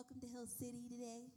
welcome to Hill City today.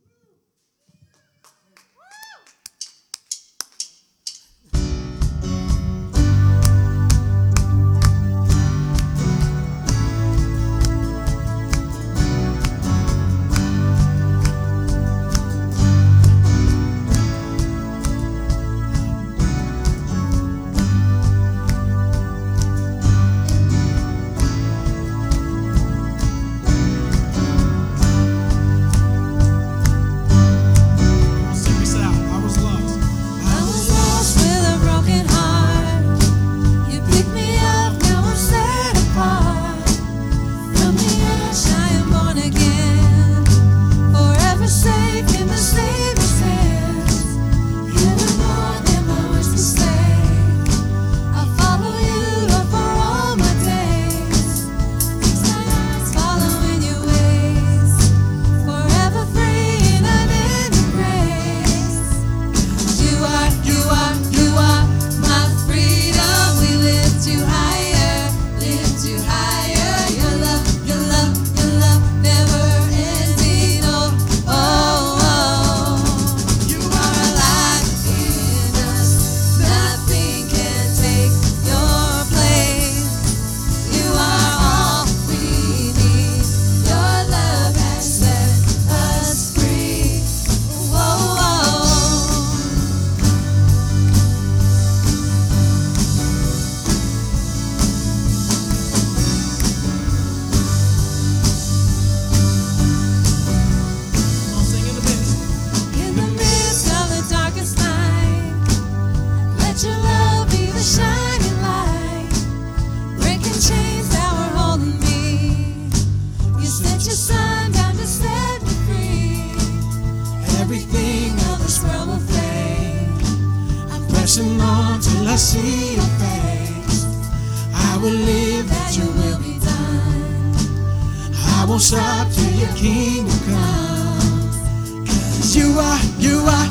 See your face, I will live that your will be done. I won't stop till your kingdom comes. Cause you are, you are.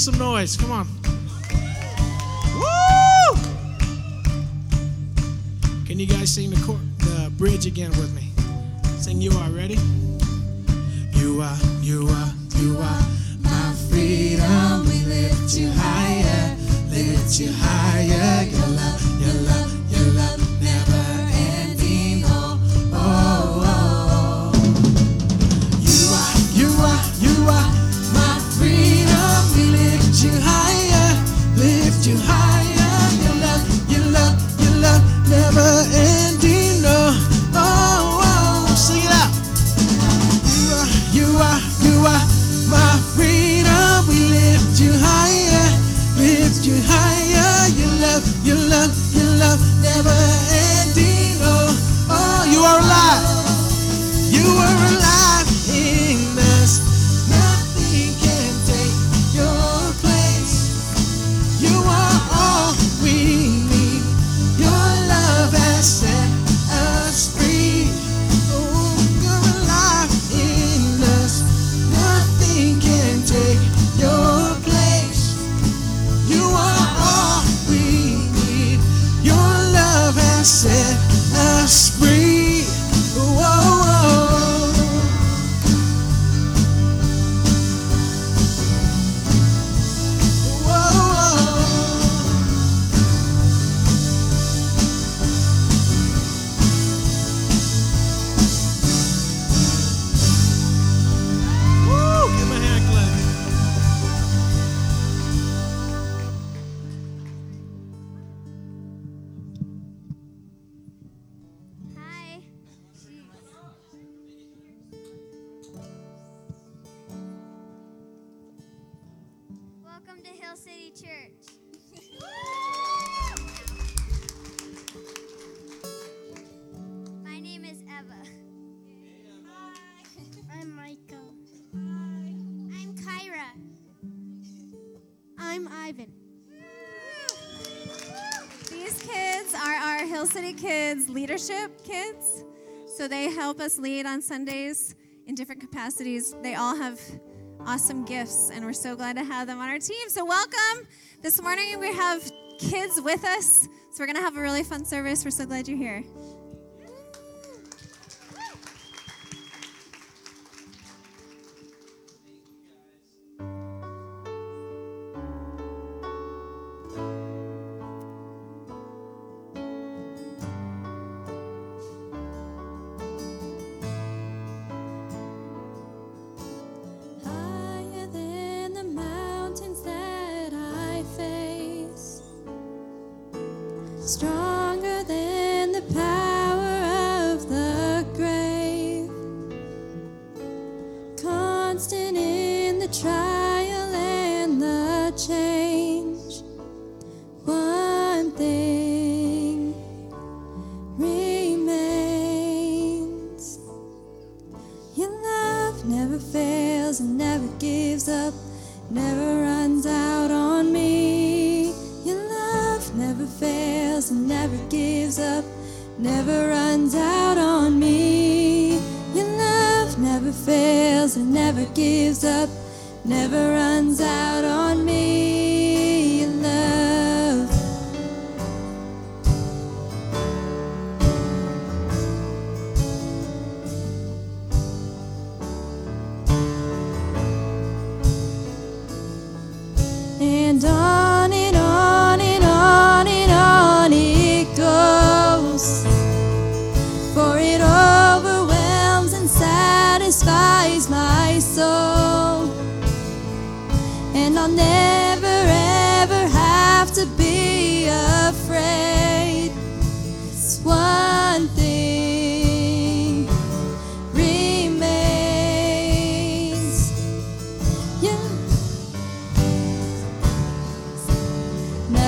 some noise. Come on. leadership kids. So they help us lead on Sundays in different capacities. They all have awesome gifts, and we're so glad to have them on our team. So, welcome. This morning we have kids with us. So, we're going to have a really fun service. We're so glad you're here. strong.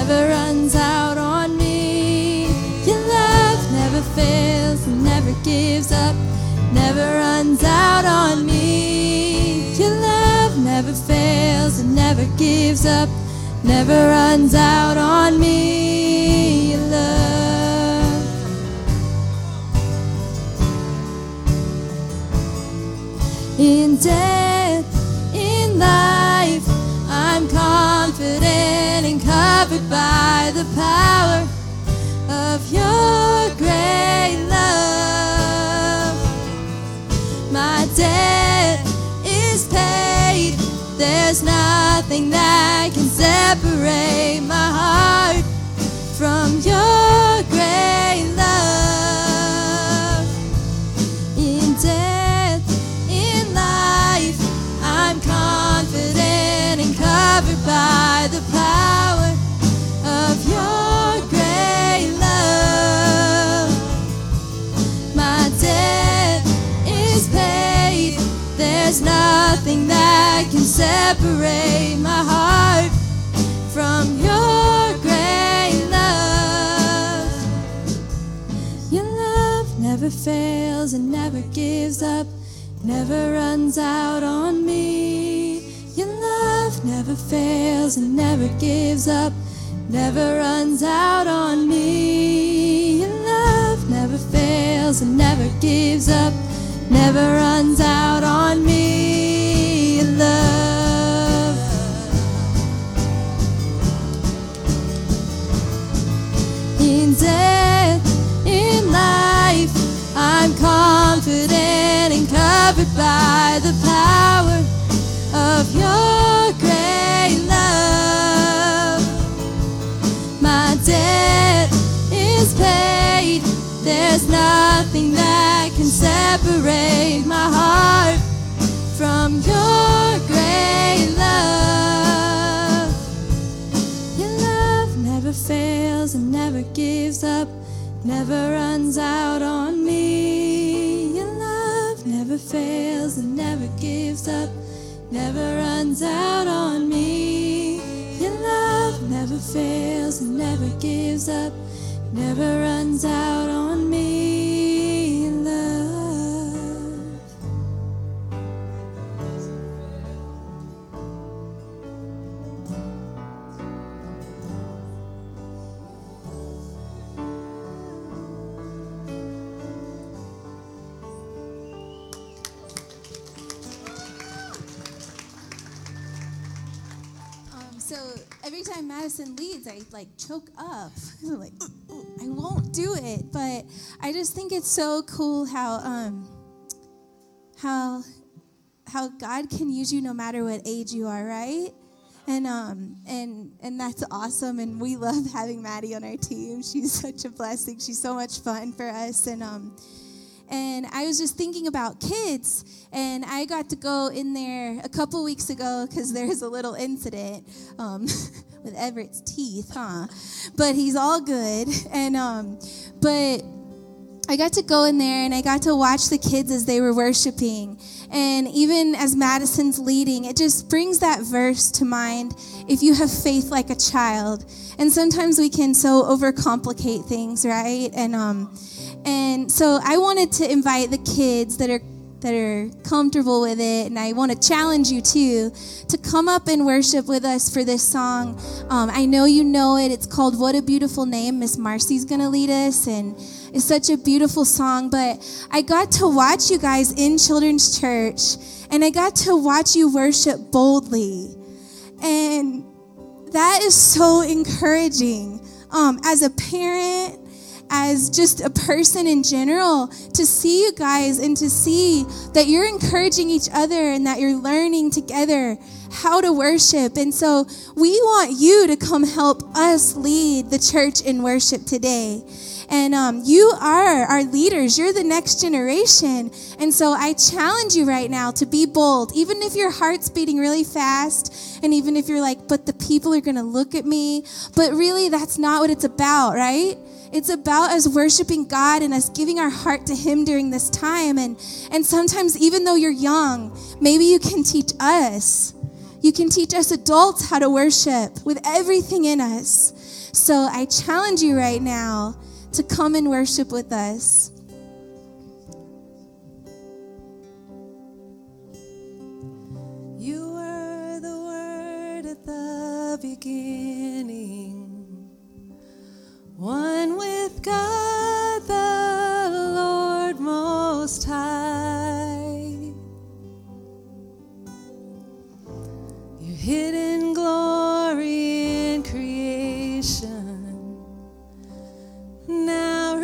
never runs out on me. Your love never fails and never gives up, never runs out on me. Your love never fails and never gives up, never runs out on me. of your great love. My debt is paid. There's nothing that can separate my heart separate my heart from your great love. Your love never fails and never gives up, never runs out on me. Your love never fails and never gives up, never runs out on me. Your love never fails and never gives up, never runs out on me. By the power of your great love. My debt is paid. There's nothing that can separate my heart from your great love. Your love never fails and never gives up, never runs out on never fails and never gives up, never runs out on me. Your love never fails and never gives up, never runs out on me. Time leads, I like choke up. Like, "Ooh, ooh, I won't do it. But I just think it's so cool how um, how how God can use you no matter what age you are, right? And um and and that's awesome. And we love having Maddie on our team. She's such a blessing. She's so much fun for us. And um and I was just thinking about kids, and I got to go in there a couple weeks ago because there's a little incident um, with Everett's teeth, huh? But he's all good, and um, but I got to go in there and I got to watch the kids as they were worshiping. And even as Madison's leading, it just brings that verse to mind if you have faith like a child. And sometimes we can so overcomplicate things, right? And um and so I wanted to invite the kids that are that are comfortable with it, and I want to challenge you too to come up and worship with us for this song. Um, I know you know it. It's called "What a Beautiful Name." Miss Marcy's gonna lead us, and it's such a beautiful song. But I got to watch you guys in children's church, and I got to watch you worship boldly, and that is so encouraging. Um, as a parent, as just a person in general, to see you guys and to see that you're encouraging each other and that you're learning together how to worship. And so we want you to come help us lead the church in worship today. And um, you are our leaders. You're the next generation. And so I challenge you right now to be bold, even if your heart's beating really fast, and even if you're like, but the people are going to look at me. But really, that's not what it's about, right? It's about us worshiping God and us giving our heart to Him during this time. And, and sometimes, even though you're young, maybe you can teach us. You can teach us adults how to worship with everything in us. So I challenge you right now to come and worship with us. You were the word at the beginning, one with God the Lord Most High. Your hidden glory in creation, now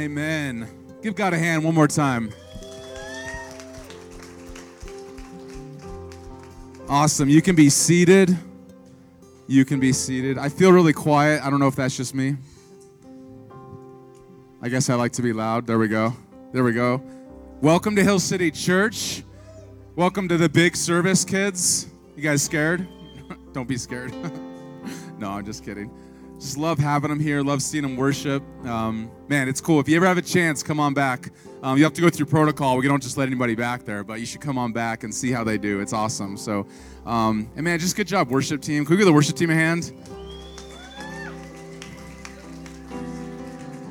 Amen. Give God a hand one more time. Awesome. You can be seated. You can be seated. I feel really quiet. I don't know if that's just me. I guess I like to be loud. There we go. There we go. Welcome to Hill City Church. Welcome to the big service, kids. You guys scared? don't be scared. no, I'm just kidding. Just love having them here. Love seeing them worship. Um, man, it's cool. If you ever have a chance, come on back. Um, you have to go through protocol. We don't just let anybody back there, but you should come on back and see how they do. It's awesome. So, um, and man, just good job, worship team. Can we give the worship team a hand?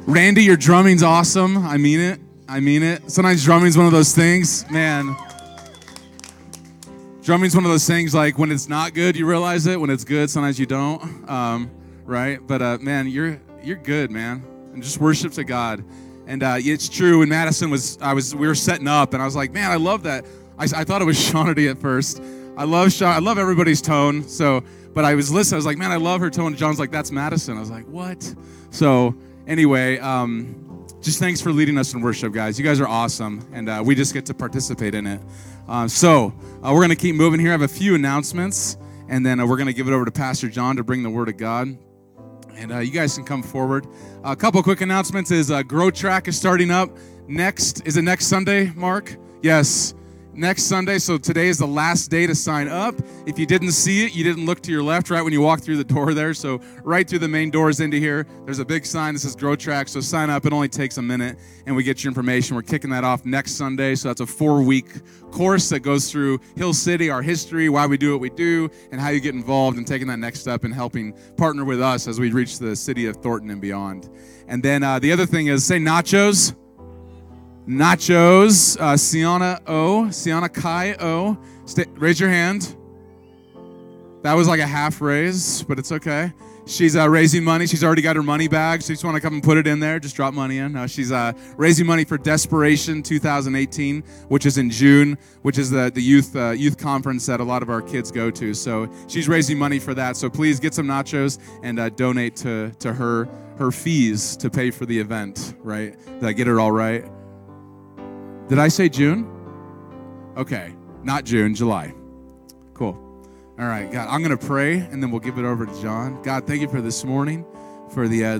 Randy, your drumming's awesome. I mean it. I mean it. Sometimes drumming's one of those things, man. Drumming's one of those things like when it's not good, you realize it. When it's good, sometimes you don't. Um, right? But uh, man, you're you're good, man. And just worship to God. And uh, it's true. When Madison was, I was, we were setting up, and I was like, man, I love that. I, I thought it was Shawnity at first. I love Sean. I love everybody's tone. So, but I was listening. I was like, man, I love her tone. John's like, that's Madison. I was like, what? So anyway, um, just thanks for leading us in worship, guys. You guys are awesome, and uh, we just get to participate in it. Uh, so we're gonna keep moving here. I have a few announcements, and then uh, we're gonna give it over to Pastor John to bring the Word of God and uh, you guys can come forward. A couple quick announcements: is uh, Grow Track is starting up next. Is it next Sunday, Mark? Yes, next Sunday. So today is the last day to sign up. If you didn't see it, you didn't look to your left right when you walked through the door there. So right through the main doors into here, there's a big sign that says Grow Track. So sign up. It only takes a minute, and we get your information. We're kicking that off next Sunday. So that's a four-week course that goes through Hill City, our history, why we do what we do, and how you get involved and taking that next step and helping partner with us as we reach the city of Thornton and beyond. And then uh, the other thing is say nachos. Nachos, uh, Sienna O, Sienna Kai O. Stay, raise your hand. That was like a half raise, but it's okay. She's uh, raising money. She's already got her money bag. You just want to come and put it in there. Just drop money in. Uh, she's uh, raising money for Desperation 2018, which is in June, which is the, the youth uh, youth conference that a lot of our kids go to. So she's raising money for that. So please get some nachos and uh, donate to, to her her fees to pay for the event, right? Did I get it all right? Did I say June? Okay, not June, July. Cool. All right, God, I'm going to pray and then we'll give it over to John. God, thank you for this morning, for the uh,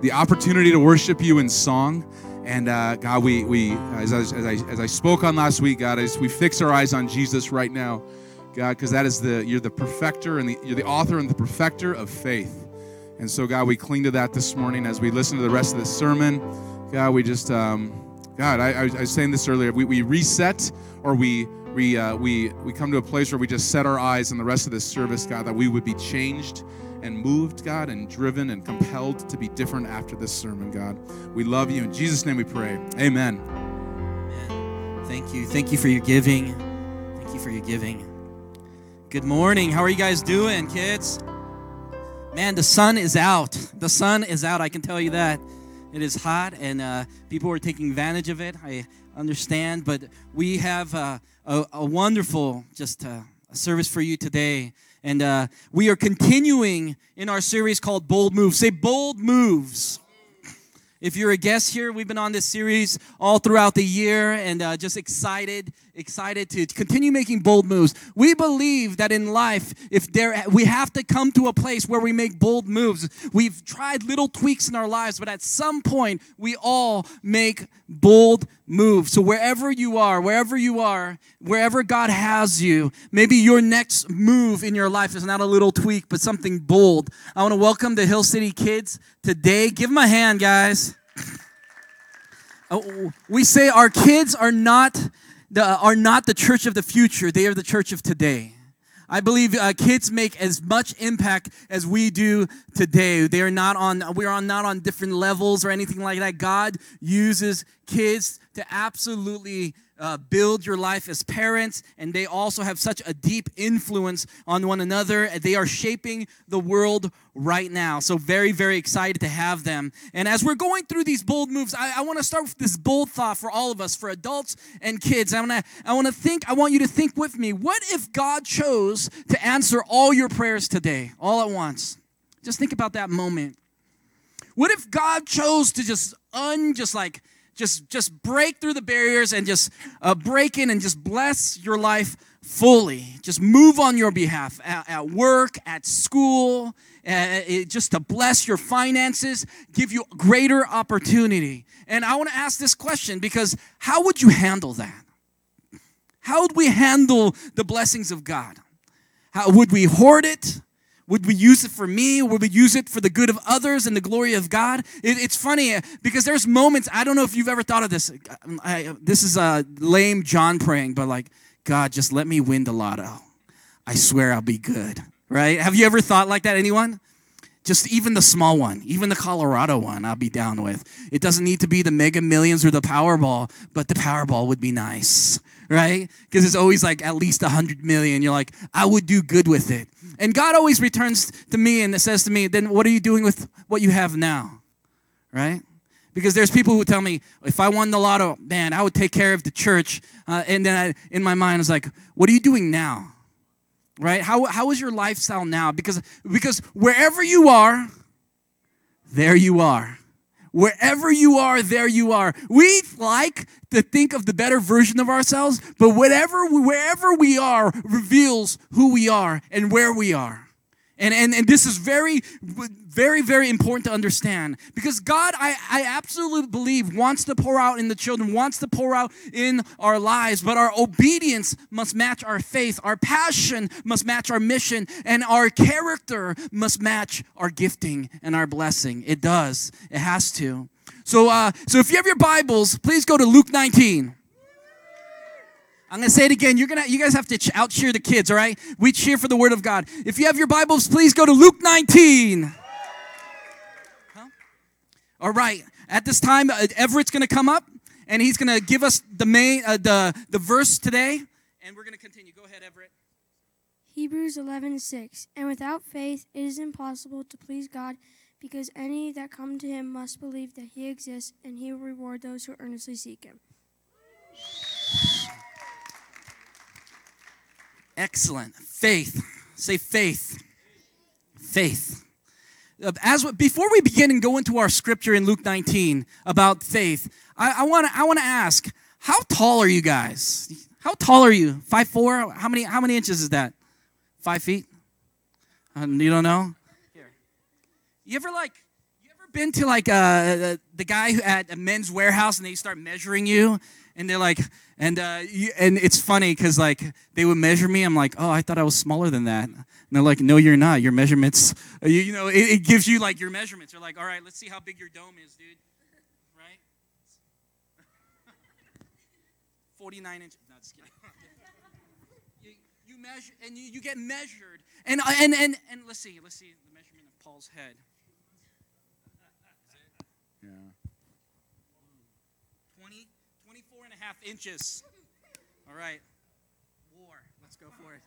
the opportunity to worship you in song. And uh, God, we we as I, as I as I spoke on last week, God, as we fix our eyes on Jesus right now, God, because that is the you're the perfecter and the, you're the author and the perfecter of faith. And so, God, we cling to that this morning as we listen to the rest of this sermon. God, we just um, God, I, I, was- saying this earlier. We, we reset or we we uh, we we come to a place where we just set our eyes on the rest of this service, God, that we would be changed and moved, God, and driven and compelled to be different after this sermon, God. We love you in Jesus' name. We pray. Amen. Amen. Thank you. Thank you for your giving. Thank you for your giving. Good morning. How are you guys doing, kids? Man, the sun is out. The sun is out. I can tell you that. It is hot, and uh, people are taking advantage of it. I understand, but we have uh, a, a wonderful just uh, a service for you today, and uh, we are continuing in our series called Bold Moves. Say bold moves. If you're a guest here, we've been on this series all throughout the year and uh, just excited, excited to continue making bold moves. We believe that in life, if there, we have to come to a place where we make bold moves. We've tried little tweaks in our lives, but at some point, we all make bold moves. So wherever you are, wherever you are, wherever God has you, maybe your next move in your life is not a little tweak, but something bold. I want to welcome the Hill City kids today. Give them a hand, guys. Oh, we say our kids are not the, are not the church of the future. They are the church of today. I believe uh, kids make as much impact as we do today. They are not on we are not on different levels or anything like that. God uses kids to absolutely uh, build your life as parents, and they also have such a deep influence on one another. They are shaping the world right now. So, very, very excited to have them. And as we're going through these bold moves, I, I want to start with this bold thought for all of us, for adults and kids. I want to, I want to think. I want you to think with me. What if God chose to answer all your prayers today, all at once? Just think about that moment. What if God chose to just un, just like, just just break through the barriers and just uh, break in and just bless your life fully. Just move on your behalf at, at work, at school, uh, it- just to bless your finances, give you greater opportunity. And I want to ask this question because how would you handle that? How would we handle the blessings of God? How would we hoard it? Would we use it for me? Would we use it for the good of others and the glory of God? It, it's funny uh, because there's moments, I don't know if you've ever thought of this. I, this is a lame John praying, but like, God, just let me win the lotto. I swear I'll be good, right? Have you ever thought like that, anyone? Just even the small one, even the Colorado one, I'll be down with. It doesn't need to be the mega millions or the Powerball, but the Powerball would be nice, right? Because it's always like at least a hundred million. You're like, I would do good with it. And God always returns to me and says to me, then what are you doing with what you have now, right? Because there's people who tell me, if I won the lotto, man, I would take care of the church. Uh, and then I, in my mind, I was like, what are you doing now? right how, how is your lifestyle now because because wherever you are there you are wherever you are there you are. We like to think of the better version of ourselves but whatever wherever we are reveals who we are and where we are. And, and, and this is very, very, very important to understand because God, I, I absolutely believe, wants to pour out in the children, wants to pour out in our lives, but our obedience must match our faith. Our passion must match our mission, and our character must match our gifting and our blessing. It does, it has to. So, uh, so if you have your Bibles, please go to Luke 19. I'm gonna say it again. You're gonna, you guys have to out cheer the kids, all right? We cheer for the Word of God. If you have your Bibles, please go to Luke 19. All right. At this time, uh, Everett's gonna come up, and he's gonna give us the main, uh, the the verse today, and we're gonna continue. Go ahead, Everett. Hebrews 11 6. And without faith it is impossible to please God, because any that come to him must believe that he exists, and he will reward those who earnestly seek him. Excellent. Faith. Say faith. Faith. Uh, As before we begin and go into our scripture in Luke 19 about faith, I want to I want to ask, how tall are you guys? How tall are you? Five four? How many how many inches is that? Five feet? Um, you don't know? Here. You ever like you ever been to like uh, the guy at a Men's Wearhouse and they start measuring you and they're like and uh, you, and it's funny because like they would measure me. I'm like oh i thought i was smaller than that. And they're like no you're not. Your measurements uh, you, you know it, it gives you like your measurements. They're like all right let's see how big your dome is dude. Right? 49 inches no just kidding. You, you measure and you, you get measured. And and and and let's see let's see the measurement of paul's head Yeah. 20, 24 and a half inches. All right. War. Let's go for it.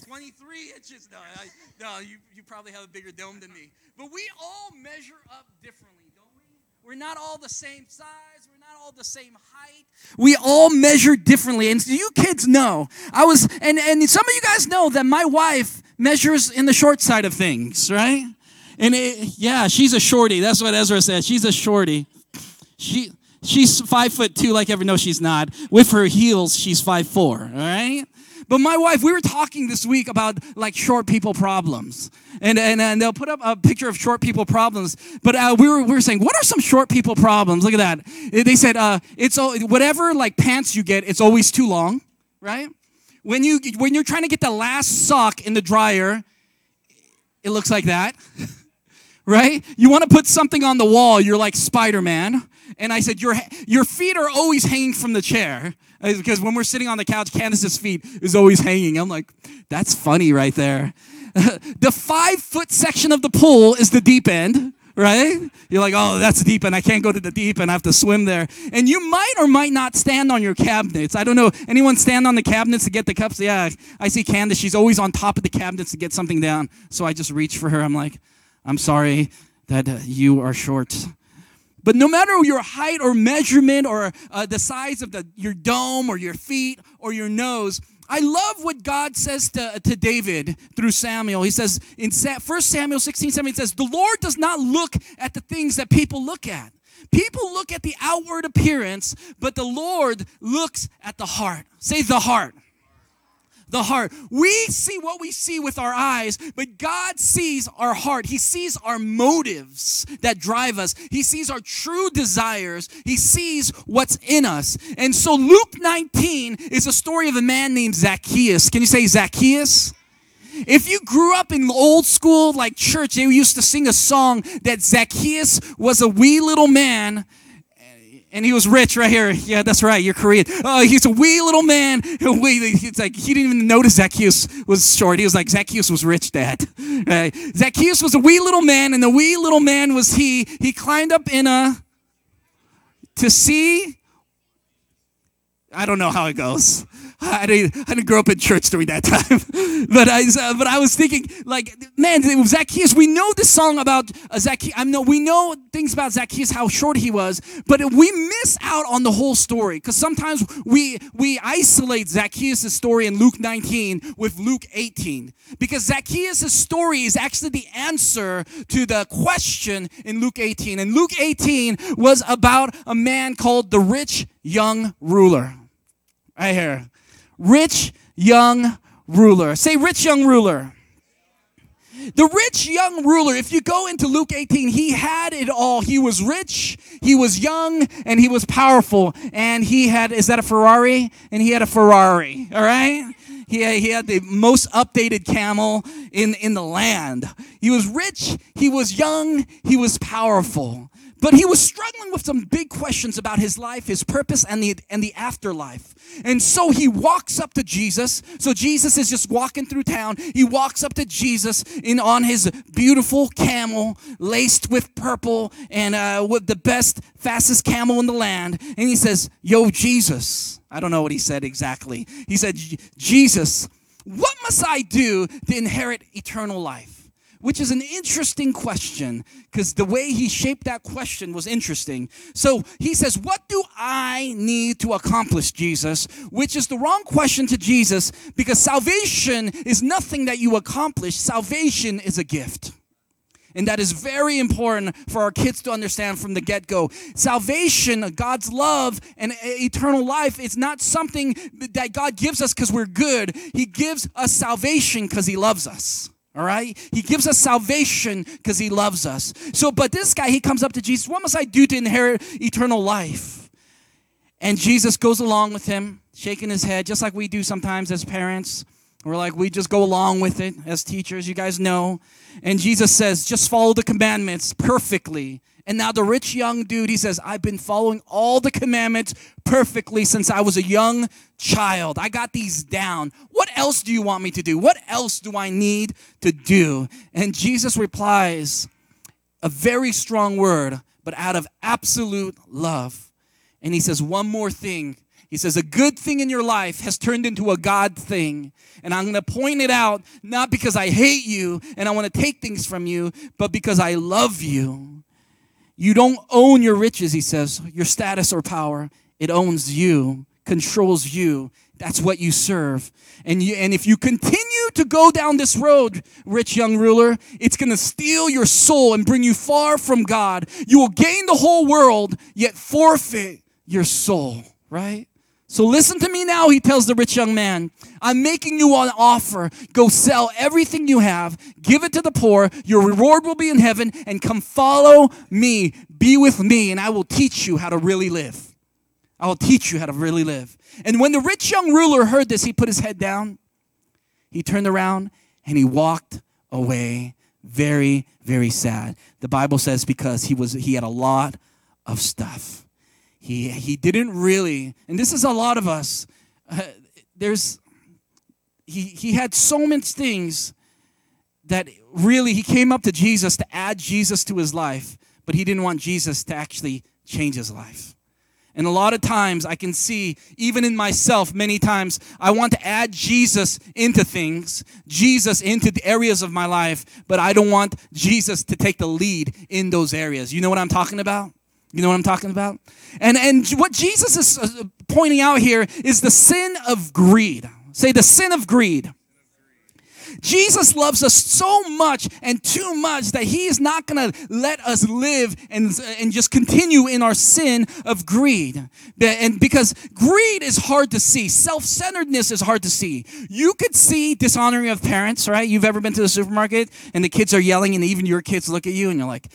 23 inches. No, I, no you, you probably have a bigger dome than me. But we all measure up differently, don't we? We're not all the same size. We're not all the same height. We all measure differently. And so you kids know. I was, and, and some of you guys know that my wife measures in the short side of things, right? And it, yeah, she's a shorty. That's what Ezra said. She's a shorty. She she's five foot two, like ever. No, she's not. With her heels, she's five four. All right. But my wife, we were talking this week about like short people problems, and and, and they'll put up a picture of short people problems. But uh, we were we were saying, what are some short people problems? Look at that. They said, uh, it's all, whatever like pants you get, it's always too long, right? When you when you're trying to get the last sock in the dryer, it looks like that right? You want to put something on the wall, you're like Spider Man. And I said, your, your feet are always hanging from the chair. Because when we're sitting on the couch, Candace's feet is always hanging. I'm like, that's funny right there. the five foot section of the pool is the deep end, right? You're like, oh, that's deep end. I can't go to the deep end. I have to swim there. And you might or might not stand on your cabinets. I don't know. Anyone stand on the cabinets to get the cups? Yeah, I see Candace. She's always on top of the cabinets to get something down. So I just reach for her. I'm like, I'm sorry that uh, you are short. But no matter your height or measurement or uh, the size of the, your dome or your feet or your nose, I love what God says to, to David through Samuel. He says in Sa- 1 Samuel 16, 17, it says, The Lord does not look at the things that people look at. People look at the outward appearance, but the Lord looks at the heart. Say the heart the heart. We see what we see with our eyes, but God sees our heart. He sees our motives that drive us. He sees our true desires. He sees what's in us. And so Luke 19 is a story of a man named Zacchaeus. Can you say Zacchaeus? If you grew up in old school like church, they used to sing a song that Zacchaeus was a wee little man and he was rich right here. Yeah, that's right. You're Korean. Oh, he's a wee little man. Wait, it's like he didn't even notice Zacchaeus was short. He was like Zacchaeus was rich, Dad. Right? Zacchaeus was a wee little man, and the wee little man was he. He climbed up in a to see. I don't know how it goes. I didn't, I didn't grow up in church during that time, but I, but I was thinking, like, man, Zacchaeus. We know the song about uh, Zacchaeus. I know we know things about Zacchaeus, how short he was, but we miss out on the whole story because sometimes we we isolate Zacchaeus' story in Luke 19 with Luke 18 because Zacchaeus' story is actually the answer to the question in Luke 18, and Luke 18 was about a man called the rich young ruler. Right here rich young ruler. Say, rich young ruler. The rich young ruler, if you go into Luke 18, he had it all. He was rich, he was young, and he was powerful. And he had, is that a Ferrari? And he had a Ferrari, all right? He had, he had the most updated camel in, in the land. He was rich, he was young, he was powerful. But he was struggling with some big questions about his life, his purpose, and the, and the afterlife. And so he walks up to Jesus. So Jesus is just walking through town. He walks up to Jesus in on his beautiful camel, laced with purple and uh, with the best, fastest camel in the land. And he says, Yo, Jesus. I don't know what he said exactly. He said, Jesus, what must I do to inherit eternal life? Which is an interesting question because the way he shaped that question was interesting. So he says, What do I need to accomplish, Jesus? Which is the wrong question to Jesus because salvation is nothing that you accomplish, salvation is a gift. And that is very important for our kids to understand from the get go. Salvation, God's love, and eternal life is not something that God gives us because we're good. He gives us salvation because He loves us. All right? He gives us salvation because he loves us. So, but this guy, he comes up to Jesus, What must I do to inherit eternal life? And Jesus goes along with him, shaking his head, just like we do sometimes as parents. We're like, we just go along with it as teachers, you guys know. And Jesus says, Just follow the commandments perfectly. And now the rich young dude, he says, I've been following all the commandments perfectly since I was a young child. I got these down. What else do you want me to do? What else do I need to do? And Jesus replies, a very strong word, but out of absolute love. And he says, one more thing. He says, a good thing in your life has turned into a God thing. And I'm going to point it out, not because I hate you and I want to take things from you, but because I love you. You don't own your riches, he says, your status or power. It owns you, controls you. That's what you serve. And, you, and if you continue to go down this road, rich young ruler, it's going to steal your soul and bring you far from God. You will gain the whole world, yet forfeit your soul, right? So listen to me now, he tells the rich young man. I'm making you an offer. Go sell everything you have, give it to the poor. Your reward will be in heaven, and come follow me. Be with me, and I will teach you how to really live. I will teach you how to really live. And when the rich young ruler heard this, he put his head down, he turned around, and he walked away very, very sad. The Bible says because he was he had a lot of stuff he he didn't really and this is a lot of us uh, there's he he had so many things that really he came up to Jesus to add Jesus to his life but he didn't want Jesus to actually change his life and a lot of times I can see, even in myself, many times I want to add Jesus into things, Jesus into the areas of my life, but I don't want Jesus to take the lead in those areas. You know what I'm talking about? You know what I'm talking about? And and what Jesus is uh, pointing out here is the sin of greed. Say the sin of greed. Jesus loves us so much and too much that he is not going to let us live and, and just continue in our sin of greed. And because greed is hard to see, self centeredness is hard to see. You could see dishonoring of parents, right? You've ever been to the supermarket and the kids are yelling, and even your kids look at you and you're like,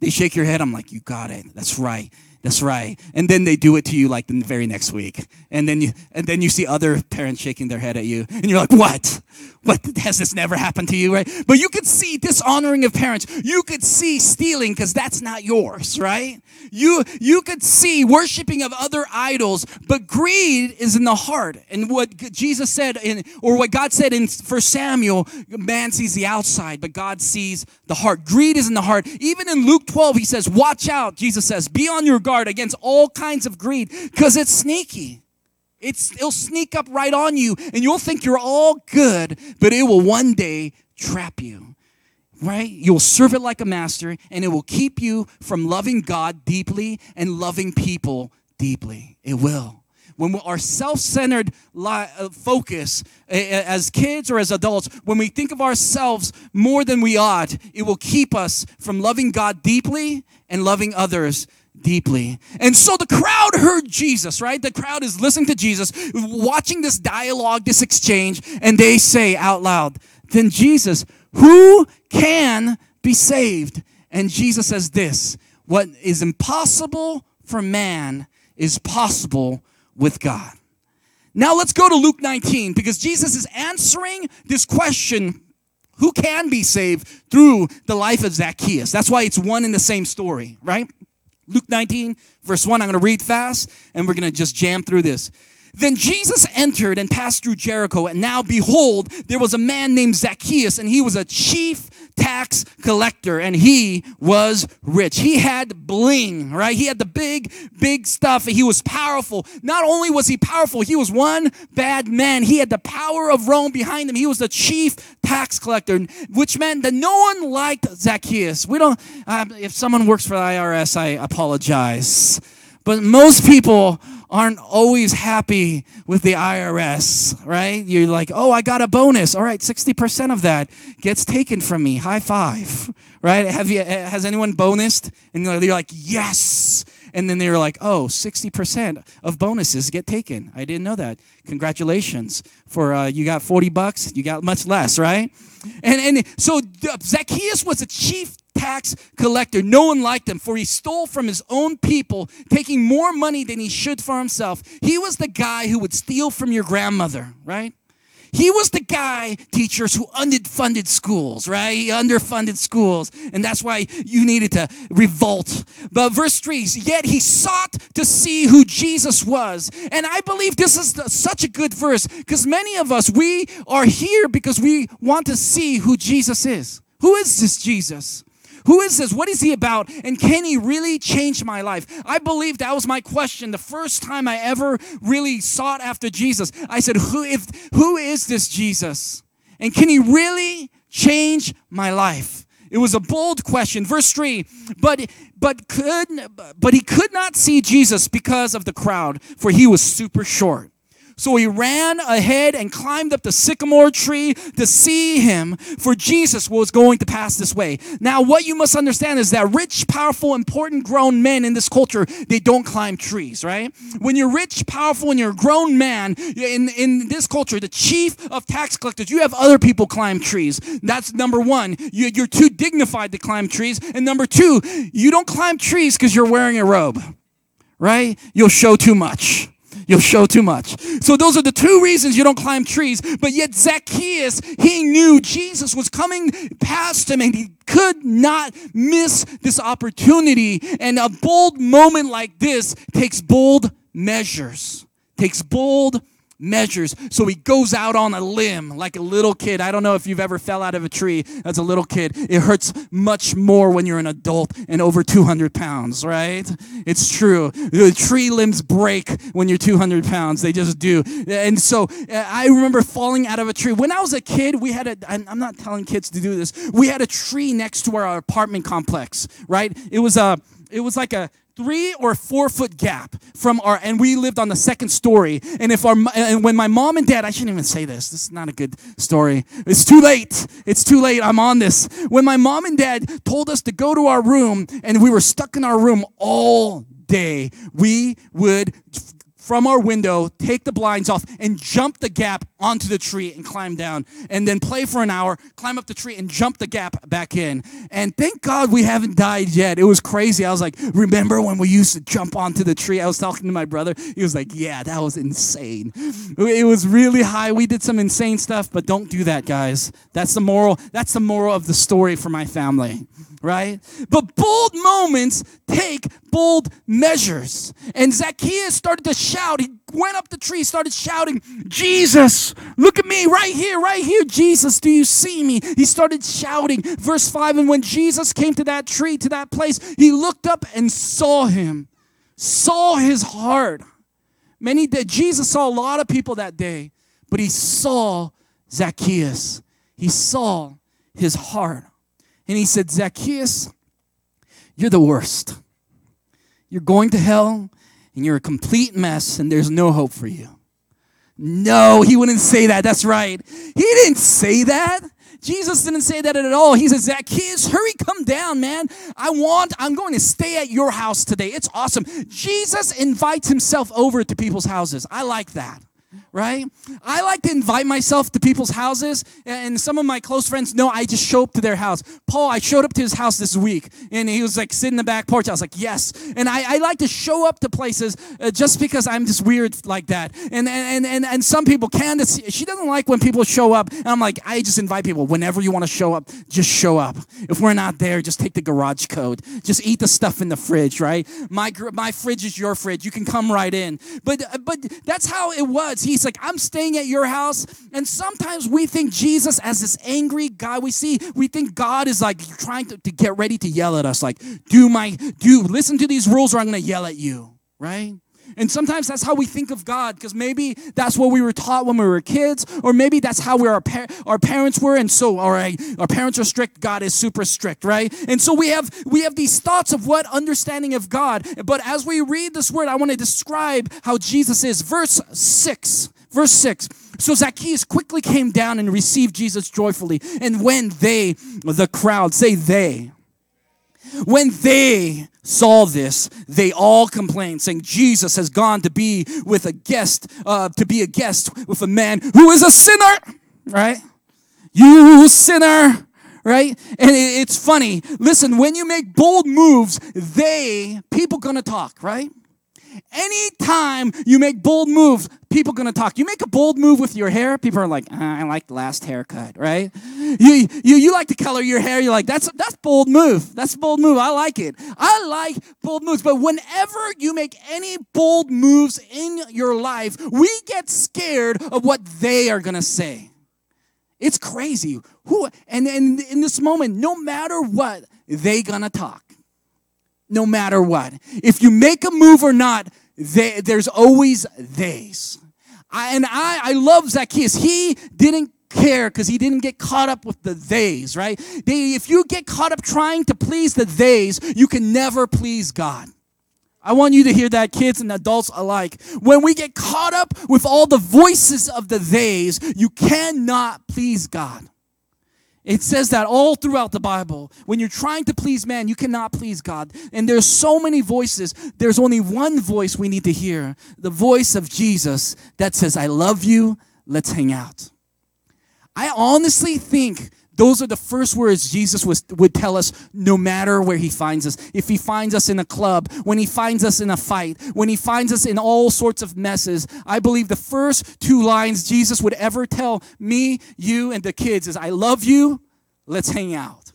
they shake your head. I'm like, you got it. That's right. That's right. And then they do it to you like the very next week. And then you and then you see other parents shaking their head at you and you're like, "What? What has this never happened to you?" right? But you could see dishonoring of parents. You could see stealing cuz that's not yours, right? You you could see worshiping of other idols, but greed is in the heart. And what Jesus said in or what God said in for Samuel, man sees the outside, but God sees the heart. Greed is in the heart. Even in Luke 12 he says, "Watch out." Jesus says, "Be on your guard against all kinds of greed because it's sneaky. It's, it'll sneak up right on you and you'll think you're all good, but it will one day trap you. Right? You'll serve it like a master and it will keep you from loving God deeply and loving people deeply. It will. When our self centered uh, focus as kids or as adults, when we think of ourselves more than we ought, it will keep us from loving God deeply and loving others deeply. And so the crowd heard Jesus, right? The crowd is listening to Jesus, watching this dialogue, this exchange, and they say out loud, Then Jesus, who can be saved? And Jesus says this What is impossible for man is possible with God. Now let's go to Luke 19 because Jesus is answering this question who can be saved through the life of Zacchaeus. That's why it's one in the same story, right? Luke 19, verse 1. I'm going to read fast and we're going to just jam through this. Then Jesus entered and passed through Jericho, and now behold, there was a man named Zacchaeus, and he was a chief tax collector, and he was rich. He had bling, right? He had the big, big stuff. He was powerful. Not only was he powerful, he was one bad man. He had the power of Rome behind him. He was the chief tax collector, which meant that no one liked Zacchaeus. We don't, uh, if someone works for the IRS, I apologize. But most people aren't always happy with the IRS, right? You're like, oh, I got a bonus. All right, 60% of that gets taken from me. High five, right? Have you, has anyone bonused? And you're like, yes. And then they're like, oh, 60% of bonuses get taken. I didn't know that. Congratulations. For uh, you got 40 bucks, you got much less, right? And, and so Zacchaeus was a chief tax collector. No one liked him, for he stole from his own people, taking more money than he should for himself. He was the guy who would steal from your grandmother, right? He was the guy, teachers, who underfunded schools, right? He underfunded schools. And that's why you needed to revolt. But verse 3 yet he sought to see who Jesus was. And I believe this is the, such a good verse because many of us, we are here because we want to see who Jesus is. Who is this Jesus? Who is this? What is he about? And can he really change my life? I believe that was my question the first time I ever really sought after Jesus. I said, Who if who is this Jesus? And can he really change my life? It was a bold question. Verse 3, but but could but he could not see Jesus because of the crowd, for he was super short. So he ran ahead and climbed up the sycamore tree to see him, for Jesus was going to pass this way. Now, what you must understand is that rich, powerful, important grown men in this culture, they don't climb trees, right? When you're rich, powerful, and you're a grown man, in, in this culture, the chief of tax collectors, you have other people climb trees. That's number one. You, you're too dignified to climb trees. And number two, you don't climb trees because you're wearing a robe, right? You'll show too much. You'll show too much. So those are the two reasons you don't climb trees. But yet Zacchaeus, he knew Jesus was coming past him and he could not miss this opportunity. And a bold moment like this takes bold measures. Takes bold measures. So he goes out on a limb like a little kid. I don't know if you've ever fell out of a tree as a little kid. It hurts much more when you're an adult and over 200 pounds, right? It's true. The tree limbs break when you're 200 pounds. They just do. And so uh, I remember falling out of a tree. When I was a kid, we had a, I'm not telling kids to do this, we had a tree next to our apartment complex, right? It was a, it was like a three or four foot gap from our and we lived on the second story. And if our and when my mom and dad i shouldn't even say this this is not a good story. It's too late. It's too late. I'm on this. When my mom and dad told us to go to our room and we were stuck in our room all day we would from our window, take the blinds off, and jump the gap onto the tree and climb down. And then play for an hour, climb up the tree, and jump the gap back in. And thank God we haven't died yet. It was crazy. I was like, remember when we used to jump onto the tree? I was talking to my brother. He was like, yeah, that was insane. It was really high. We did some insane stuff, but don't do that, guys. That's the moral. That's the moral of the story for my family right? But bold moments take bold measures. And Zacchaeus started to shout. He went up the tree, started shouting, Jesus, look at me right here, right here. Jesus, do you see me? He started shouting. Verse 5 And when Jesus came to that tree, to that place, he looked up and saw him, saw his heart. Many did. Jesus saw a lot of people that day, but he saw Zacchaeus. He saw his heart. And he said, Zacchaeus, you're the worst. You're going to hell and you're a complete mess and there's no hope for you. No, he wouldn't say that. That's right. He didn't say that. Jesus didn't say that at all. He says, Zacchaeus, hurry, come down, man. I want, I'm going to stay at your house today. It's awesome. Jesus invites himself over to people's houses. I like that right? I like to invite myself to people's houses, and some of my close friends know I just show up to their house. Paul, I showed up to his house this week, and he was like sitting in the back porch. I was like, yes. And I, I like to show up to places uh, just because I'm just weird like that. And and and and some people, Candace, she doesn't like when people show up. And I'm like, I just invite people. Whenever you want to show up, just show up. If we're not there, just take the garage code. Just eat the stuff in the fridge, right? My my fridge is your fridge. You can come right in. But but that's how it was. Like, I'm staying at your house. And sometimes we think Jesus as this angry guy. We see, we think God is like trying to, to get ready to yell at us, like, do my, do, listen to these rules or I'm going to yell at you, right? And sometimes that's how we think of God, because maybe that's what we were taught when we were kids, or maybe that's how we our, par- our parents were. And so, all right, our parents are strict, God is super strict, right? And so we have we have these thoughts of what understanding of God. But as we read this word, I want to describe how Jesus is. Verse six. Verse 6 So Zacchaeus quickly came down and received Jesus joyfully. And when they, the crowd, say they, when they saw this, they all complained, saying, Jesus has gone to be with a guest, uh, to be a guest with a man who is a sinner, right? You sinner, right? And it's funny. Listen, when you make bold moves, they, people gonna talk, right? Anytime you make bold moves, people gonna talk. You make a bold move with your hair, people are like, "Ah, I like the last haircut, right? You, you you like to color your hair, you're like, that's that's bold move. That's a bold move. I like it. I like bold moves. But whenever you make any bold moves in your life, we get scared of what they are gonna say. It's crazy. Who and, and in this moment, no matter what, they gonna talk no matter what. If you make a move or not, they, there's always theys. I, and I, I love Zacchaeus. He didn't care because he didn't get caught up with the theys, right? They, if you get caught up trying to please the theys, you can never please God. I want you to hear that, kids and adults alike. When we get caught up with all the voices of the theys, you cannot please God. It says that all throughout the Bible. When you're trying to please man, you cannot please God. And there's so many voices. There's only one voice we need to hear the voice of Jesus that says, I love you, let's hang out. I honestly think those are the first words Jesus was, would tell us no matter where he finds us. If he finds us in a club, when he finds us in a fight, when he finds us in all sorts of messes, I believe the first two lines Jesus would ever tell me, you, and the kids is, I love you, let's hang out.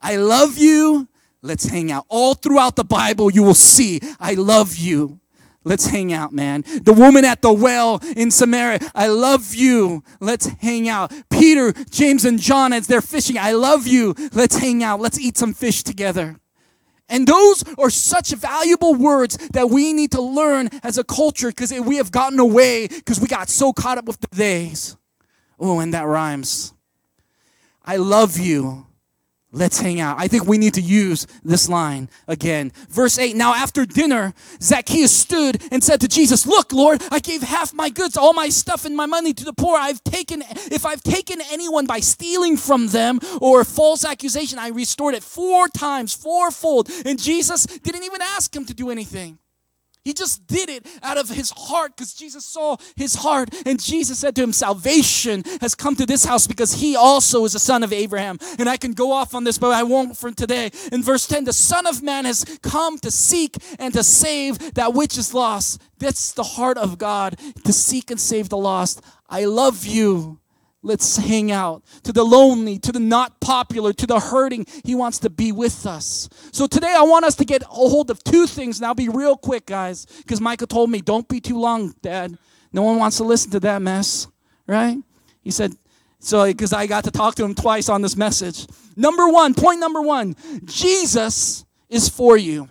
I love you, let's hang out. All throughout the Bible, you will see, I love you. Let's hang out, man. The woman at the well in Samaria, I love you. Let's hang out. Peter, James, and John, as they're fishing, I love you. Let's hang out. Let's eat some fish together. And those are such valuable words that we need to learn as a culture because we have gotten away because we got so caught up with the days. Oh, and that rhymes. I love you. Let's hang out. I think we need to use this line again. Verse 8 Now, after dinner, Zacchaeus stood and said to Jesus, Look, Lord, I gave half my goods, all my stuff, and my money to the poor. I've taken, if I've taken anyone by stealing from them or false accusation, I restored it four times, fourfold. And Jesus didn't even ask him to do anything. He just did it out of his heart because Jesus saw his heart. And Jesus said to him, Salvation has come to this house because he also is a son of Abraham. And I can go off on this, but I won't for today. In verse 10, the Son of Man has come to seek and to save that which is lost. That's the heart of God to seek and save the lost. I love you. Let's hang out. To the lonely, to the not popular, to the hurting, He wants to be with us. So today I want us to get a hold of two things, I'll be real quick, guys, because Michael told me, don't be too long, Dad. No one wants to listen to that mess, right? He said, so because I got to talk to him twice on this message. Number one, point number one Jesus is for you.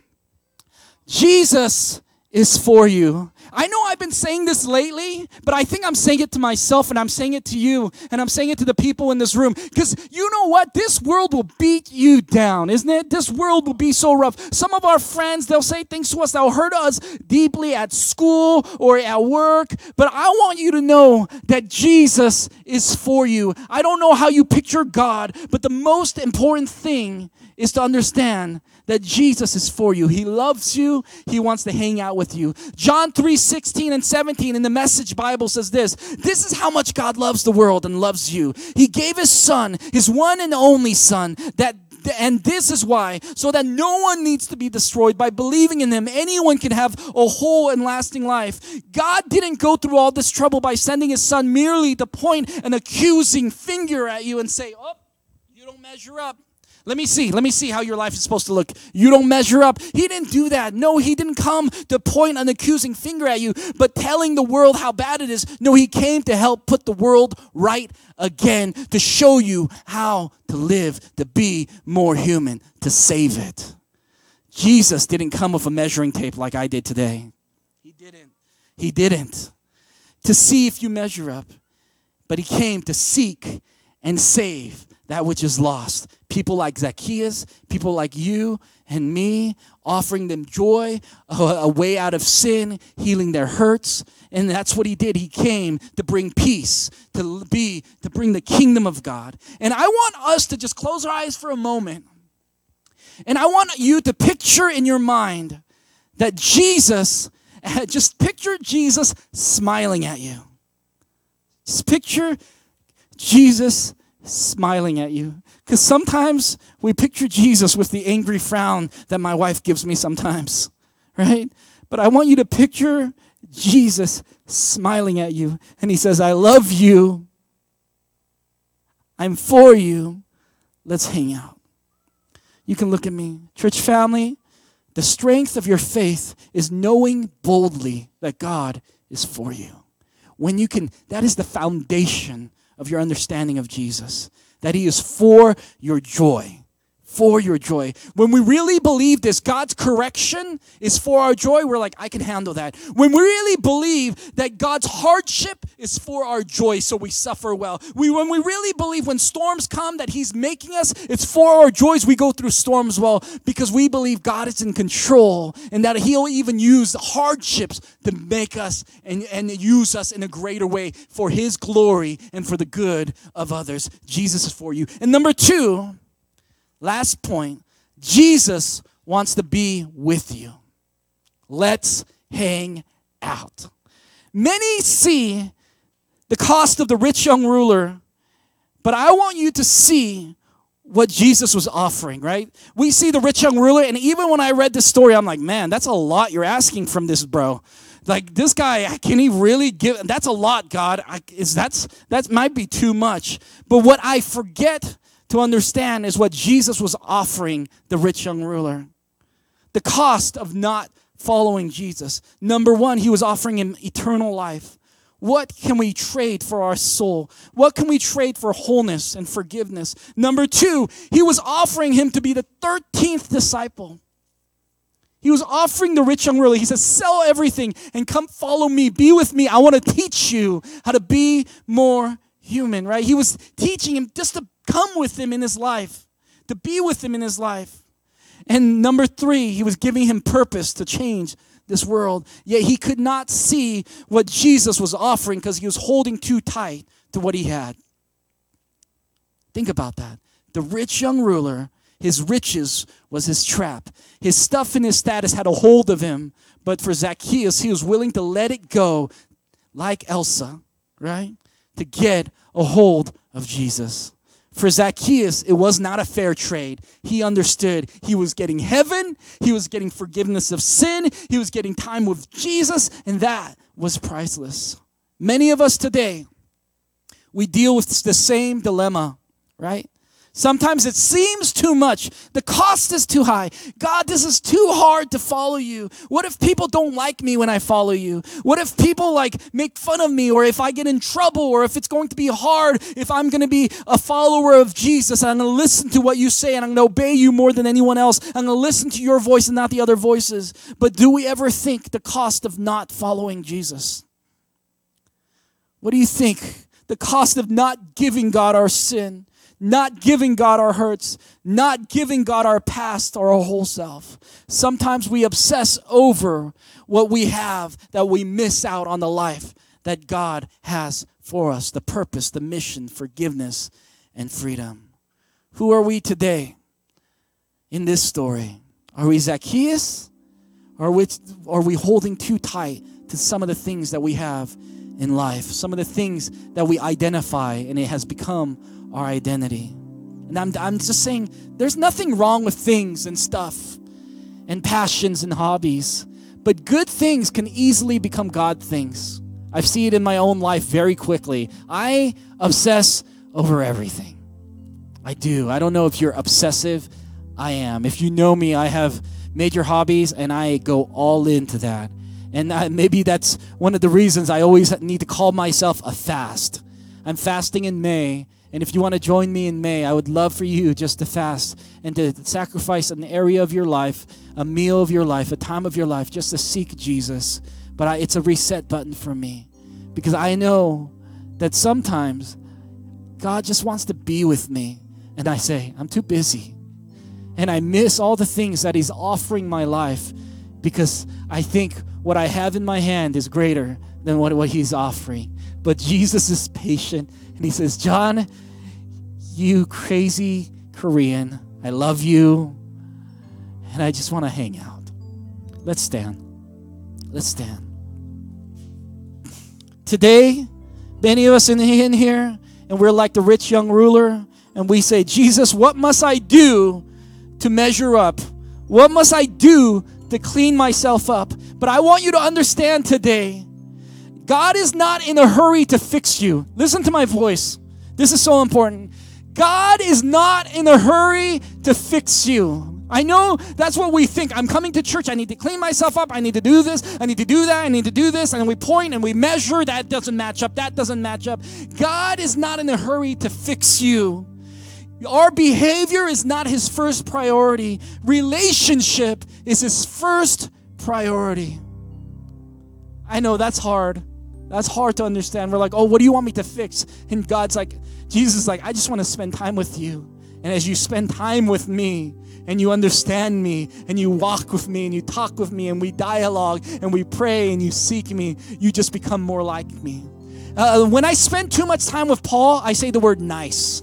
Jesus is for you. I know I've been saying this lately, but I think I'm saying it to myself and I'm saying it to you and I'm saying it to the people in this room. Because you know what? This world will beat you down, isn't it? This world will be so rough. Some of our friends, they'll say things to us that will hurt us deeply at school or at work. But I want you to know that Jesus is for you. I don't know how you picture God, but the most important thing is to understand that Jesus is for you. He loves you. He wants to hang out with you. John 3 16 and 17 in the Message Bible says this This is how much God loves the world and loves you. He gave His Son, His one and only Son, that and this is why, so that no one needs to be destroyed by believing in him. Anyone can have a whole and lasting life. God didn't go through all this trouble by sending his son merely to point an accusing finger at you and say, Oh, you don't measure up. Let me see. Let me see how your life is supposed to look. You don't measure up. He didn't do that. No, he didn't come to point an accusing finger at you, but telling the world how bad it is. No, he came to help put the world right again, to show you how to live, to be more human, to save it. Jesus didn't come with a measuring tape like I did today. He didn't. He didn't. To see if you measure up, but he came to seek and save that which is lost. People like Zacchaeus, people like you and me, offering them joy, a, a, way out of sin, healing their hurts. And that's what he did. He came to bring peace, to be, to bring the kingdom of God. And I want us to just close our eyes for a moment. And I want you to picture in your mind that Jesus, just picture Jesus smiling at you. Just picture Jesus smiling at you. Because sometimes we picture Jesus with the angry frown that my wife gives me sometimes, right? But I want you to picture Jesus smiling at you. And he says, I love you. I'm for you. Let's hang out. You can look at me. Church family, the strength of your faith is knowing boldly that God is for you. When you can, that is the foundation of your understanding of Jesus, that He is for your joy. For your joy. When we really believe this, God's correction is for our joy, we're like, I can handle that. When we really believe that God's hardship is for our joy, so we suffer well. We, when we really believe when storms come that He's making us, it's for our joys, we go through storms well because we believe God is in control and that He'll even use hardships to make us and, and use us in a greater way for His glory and for the good of others. Jesus is for you. And number two, last point, Jesus wants to be with you. Let's hang out. Many see the cost of the rich young ruler, but I want you to see what Jesus was offering, right? We see the rich young ruler, and even when I read this story, I'm like, man, that's a lot you're asking from this bro. Like this guy, can he really give? That's a lot, God. I, is that's that might be too much. But what I forget to understand is what Jesus was offering the rich young ruler. The cost of not following Jesus. Number one, he was offering him eternal life. What can we trade for our soul? What can we trade for wholeness and forgiveness? Number two, he was offering him to be the 13th disciple. He was offering the rich young ruler. He says, Sell everything and come follow me. Be with me. I want to teach you how to be more human, right? He was teaching him just to come with him in his life, to be with him in his life. And number three, he was giving him purpose to change this world. Yet he could not see what Jesus was offering because he was holding too tight to what he had. Think about that. The rich young ruler, his riches was his trap. His stuff and his status had a hold of him. But for Zacchaeus, he was willing to let it go, like Elsa, right? To get a hold of Jesus. For Zacchaeus, it was not a fair trade. He understood he was getting heaven, he was getting forgiveness of sin, he was getting time with Jesus, and that was priceless. Many of us today, we deal with the same dilemma, right? Sometimes it seems too much. The cost is too high. God, this is too hard to follow you. What if people don't like me when I follow you? What if people like make fun of me or if I get in trouble or if it's going to be hard if I'm going to be a follower of Jesus and I'm going to listen to what you say and I'm going to obey you more than anyone else. I'm going to listen to your voice and not the other voices. But do we ever think the cost of not following Jesus? What do you think? The cost of not giving God our sin not giving God our hurts, not giving God our past or our whole self. Sometimes we obsess over what we have that we miss out on the life that God has for us the purpose, the mission, forgiveness, and freedom. Who are we today in this story? Are we Zacchaeus? Are we holding too tight to some of the things that we have in life, some of the things that we identify, and it has become our identity. And I'm, I'm just saying, there's nothing wrong with things and stuff and passions and hobbies, but good things can easily become God things. I see it in my own life very quickly. I obsess over everything. I do. I don't know if you're obsessive. I am. If you know me, I have major hobbies and I go all into that. And I, maybe that's one of the reasons I always need to call myself a fast. I'm fasting in May and if you want to join me in May, I would love for you just to fast and to sacrifice an area of your life, a meal of your life, a time of your life, just to seek Jesus. But I, it's a reset button for me because I know that sometimes God just wants to be with me. And I say, I'm too busy. And I miss all the things that He's offering my life because I think what I have in my hand is greater than what, what He's offering. But Jesus is patient and He says, John, you crazy Korean. I love you. And I just want to hang out. Let's stand. Let's stand. Today, many of us in here, and we're like the rich young ruler, and we say, Jesus, what must I do to measure up? What must I do to clean myself up? But I want you to understand today God is not in a hurry to fix you. Listen to my voice. This is so important. God is not in a hurry to fix you. I know that's what we think. I'm coming to church. I need to clean myself up. I need to do this. I need to do that. I need to do this. And we point and we measure. That doesn't match up. That doesn't match up. God is not in a hurry to fix you. Our behavior is not his first priority. Relationship is his first priority. I know that's hard. That's hard to understand. We're like, oh, what do you want me to fix? And God's like, Jesus is like, I just want to spend time with you. And as you spend time with me, and you understand me, and you walk with me, and you talk with me, and we dialogue, and we pray, and you seek me, you just become more like me. Uh, when I spend too much time with Paul, I say the word nice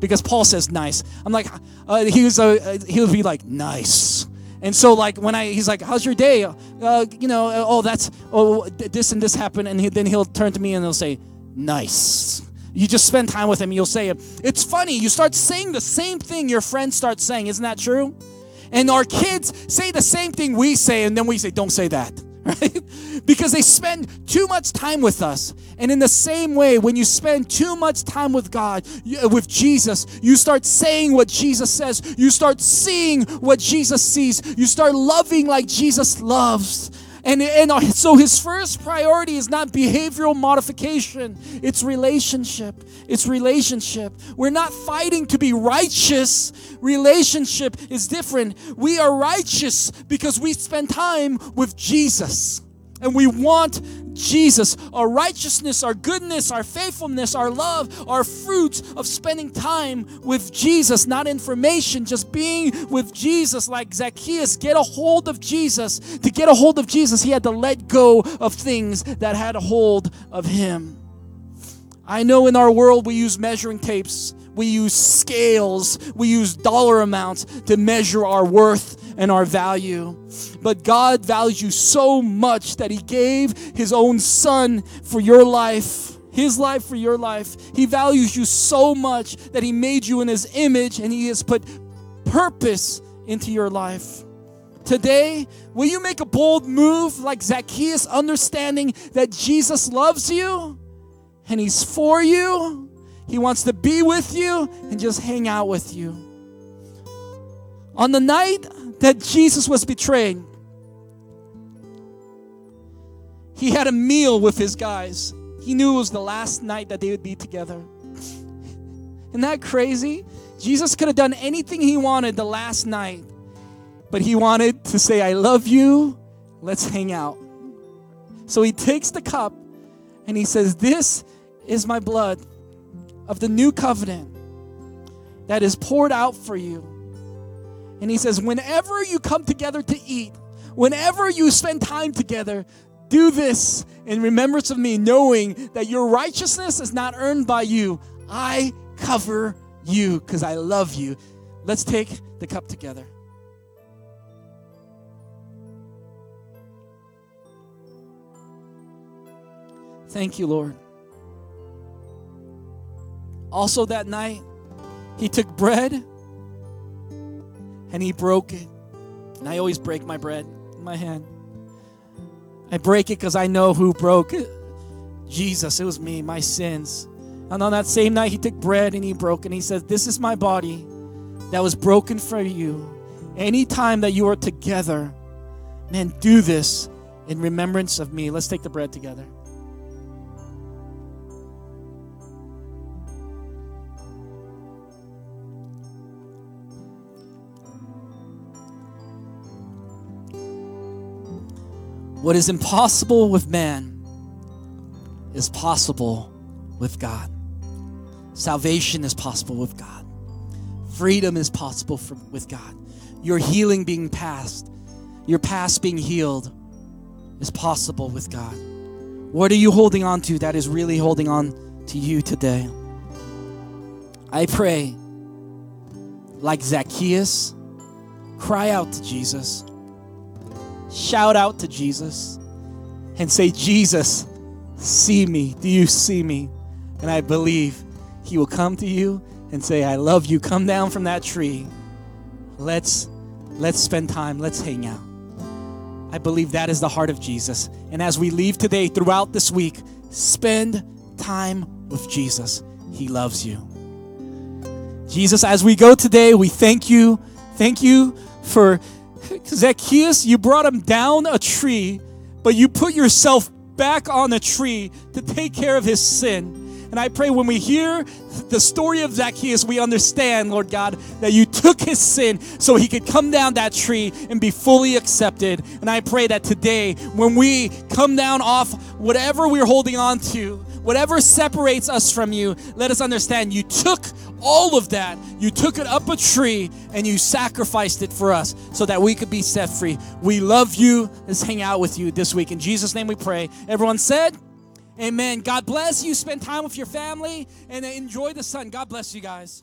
because Paul says nice. I'm like, uh, he was, uh, he would be like nice. And so, like, when I, he's like, how's your day? Uh, you know, uh, oh, that's, oh, this and this happened. And he, then he'll turn to me and he'll say, nice. You just spend time with him, you'll say it. It's funny, you start saying the same thing your friends start saying. Isn't that true? And our kids say the same thing we say, and then we say, don't say that. Right? Because they spend too much time with us. And in the same way, when you spend too much time with God, uh, with Jesus, you start saying what Jesus says. You start seeing what Jesus sees. You start loving like Jesus loves. And, and so his first priority is not behavioral modification, it's relationship. It's relationship. We're not fighting to be righteous. Relationship is different. We are righteous because we spend time with Jesus. And we want Jesus, our righteousness, our goodness, our faithfulness, our love, our fruits of spending time with Jesus, not information, just being with Jesus like Zacchaeus. Get a hold of Jesus. To get a hold of Jesus, he had to let go of things that had a hold of him. I know in our world we use measuring tapes, we use scales, we use dollar amounts to measure our worth and our value. But God values you so much that He gave His own Son for your life. His life for your life. He values you so much that He made you in His image and He has put purpose into your life. Today, will you make a bold move like Zacchaeus, understanding that Jesus loves you and He's for you? He wants to be with you and just hang out with you. On the night that Jesus was betrayed, he had a meal with his guys. He knew it was the last night that they would be together. Isn't that crazy? Jesus could have done anything he wanted the last night, but he wanted to say, I love you, let's hang out. So he takes the cup and he says, This is my blood of the new covenant that is poured out for you. And he says, whenever you come together to eat, whenever you spend time together, do this in remembrance of me, knowing that your righteousness is not earned by you. I cover you because I love you. Let's take the cup together. Thank you, Lord. Also, that night, he took bread and he broke it. And I always break my bread in my hand. I break it because I know who broke it. Jesus, it was me, my sins. And on that same night, he took bread and he broke it. And he said, This is my body that was broken for you. Anytime that you are together, man, do this in remembrance of me. Let's take the bread together. What is impossible with man is possible with God. Salvation is possible with God. Freedom is possible for, with God. Your healing being passed, your past being healed is possible with God. What are you holding on to that is really holding on to you today? I pray, like Zacchaeus, cry out to Jesus shout out to Jesus and say, Jesus, see me. Do you see me? And I believe He will come to you and say, I love you. Come down from that tree. Let's let's spend time. Let's hang out. I believe that is the heart of Jesus. And as we leave today throughout this week, spend time with Jesus. He loves you. Jesus, as we go today, we thank you. Thank you for Zacchaeus, you brought him down a tree, but you put yourself back on the tree to take care of his sin. And I pray when we hear the story of Zacchaeus, we understand, Lord God, that you took his sin so he could come down that tree and be fully accepted. And I pray that today, when we come down off whatever we're holding on to, whatever separates us from you, let us understand you took all of that. You took it up a tree and you sacrificed it for us so that we could be set free. We love you. Let's hang out with you this week. In Jesus' name we pray. Everyone said, Amen. God bless you. Spend time with your family and enjoy the sun. God bless you guys.